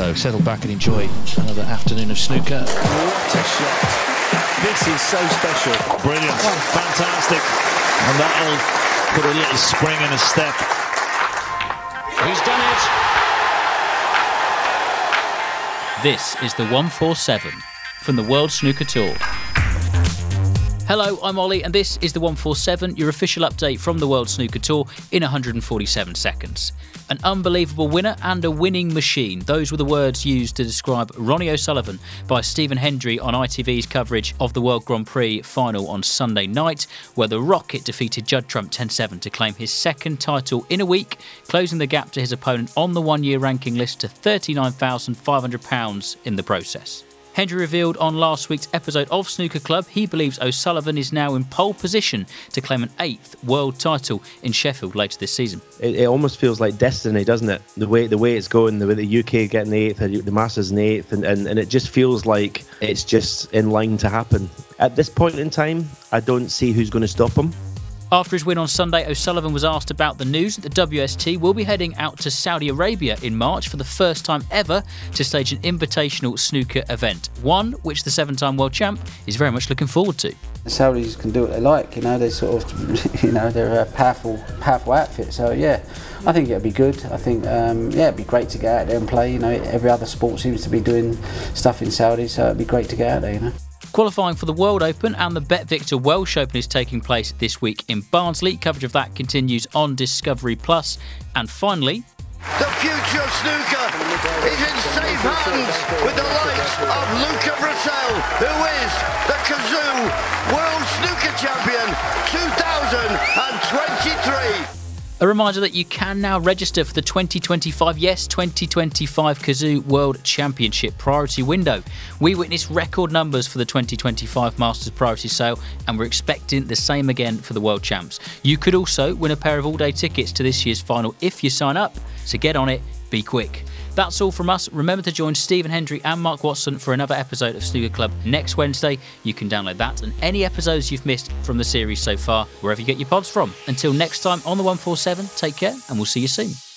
So settle back and enjoy another afternoon of snooker. What a shot. This is so special. Brilliant. Oh. Fantastic. And that'll put a little spring in a step. He's done it. This is the 147 from the World Snooker Tour. Hello, I'm Ollie, and this is the 147, your official update from the World Snooker Tour in 147 seconds. An unbelievable winner and a winning machine. Those were the words used to describe Ronnie O'Sullivan by Stephen Hendry on ITV's coverage of the World Grand Prix final on Sunday night, where the Rocket defeated Judd Trump 10 7 to claim his second title in a week, closing the gap to his opponent on the one year ranking list to £39,500 in the process. Hendry revealed on last week's episode of Snooker Club he believes O'Sullivan is now in pole position to claim an eighth world title in Sheffield later this season. It, it almost feels like destiny, doesn't it? The way the way it's going, the way the UK getting the eighth, the Masters in the eighth, and, and, and it just feels like it's just in line to happen. At this point in time, I don't see who's going to stop him. After his win on Sunday, O'Sullivan was asked about the news that the WST will be heading out to Saudi Arabia in March for the first time ever to stage an invitational snooker event, one which the seven time world champ is very much looking forward to. The Saudis can do what they like, you know, they sort of, you know, they're a powerful, powerful outfit. So, yeah, I think it'd be good. I think, um, yeah, it'd be great to get out there and play. You know, every other sport seems to be doing stuff in Saudi, so it'd be great to get out there, you know. Qualifying for the World Open and the Bet Victor Welsh Open is taking place this week in Barnsley. Coverage of that continues on Discovery Plus. And finally, the future of snooker is in safe hands with the likes of Luca Brecel, who is the Cazoo World Snooker Champion 2023. A reminder that you can now register for the 2025, yes, 2025 Cazoo World Championship priority window. We witnessed record numbers for the 2025 Masters priority sale, and we're expecting the same again for the World Champs. You could also win a pair of all day tickets to this year's final if you sign up, so get on it, be quick. That's all from us. Remember to join Stephen Hendry and Mark Watson for another episode of Snooker Club next Wednesday. You can download that and any episodes you've missed from the series so far, wherever you get your pods from. Until next time on the 147, take care and we'll see you soon.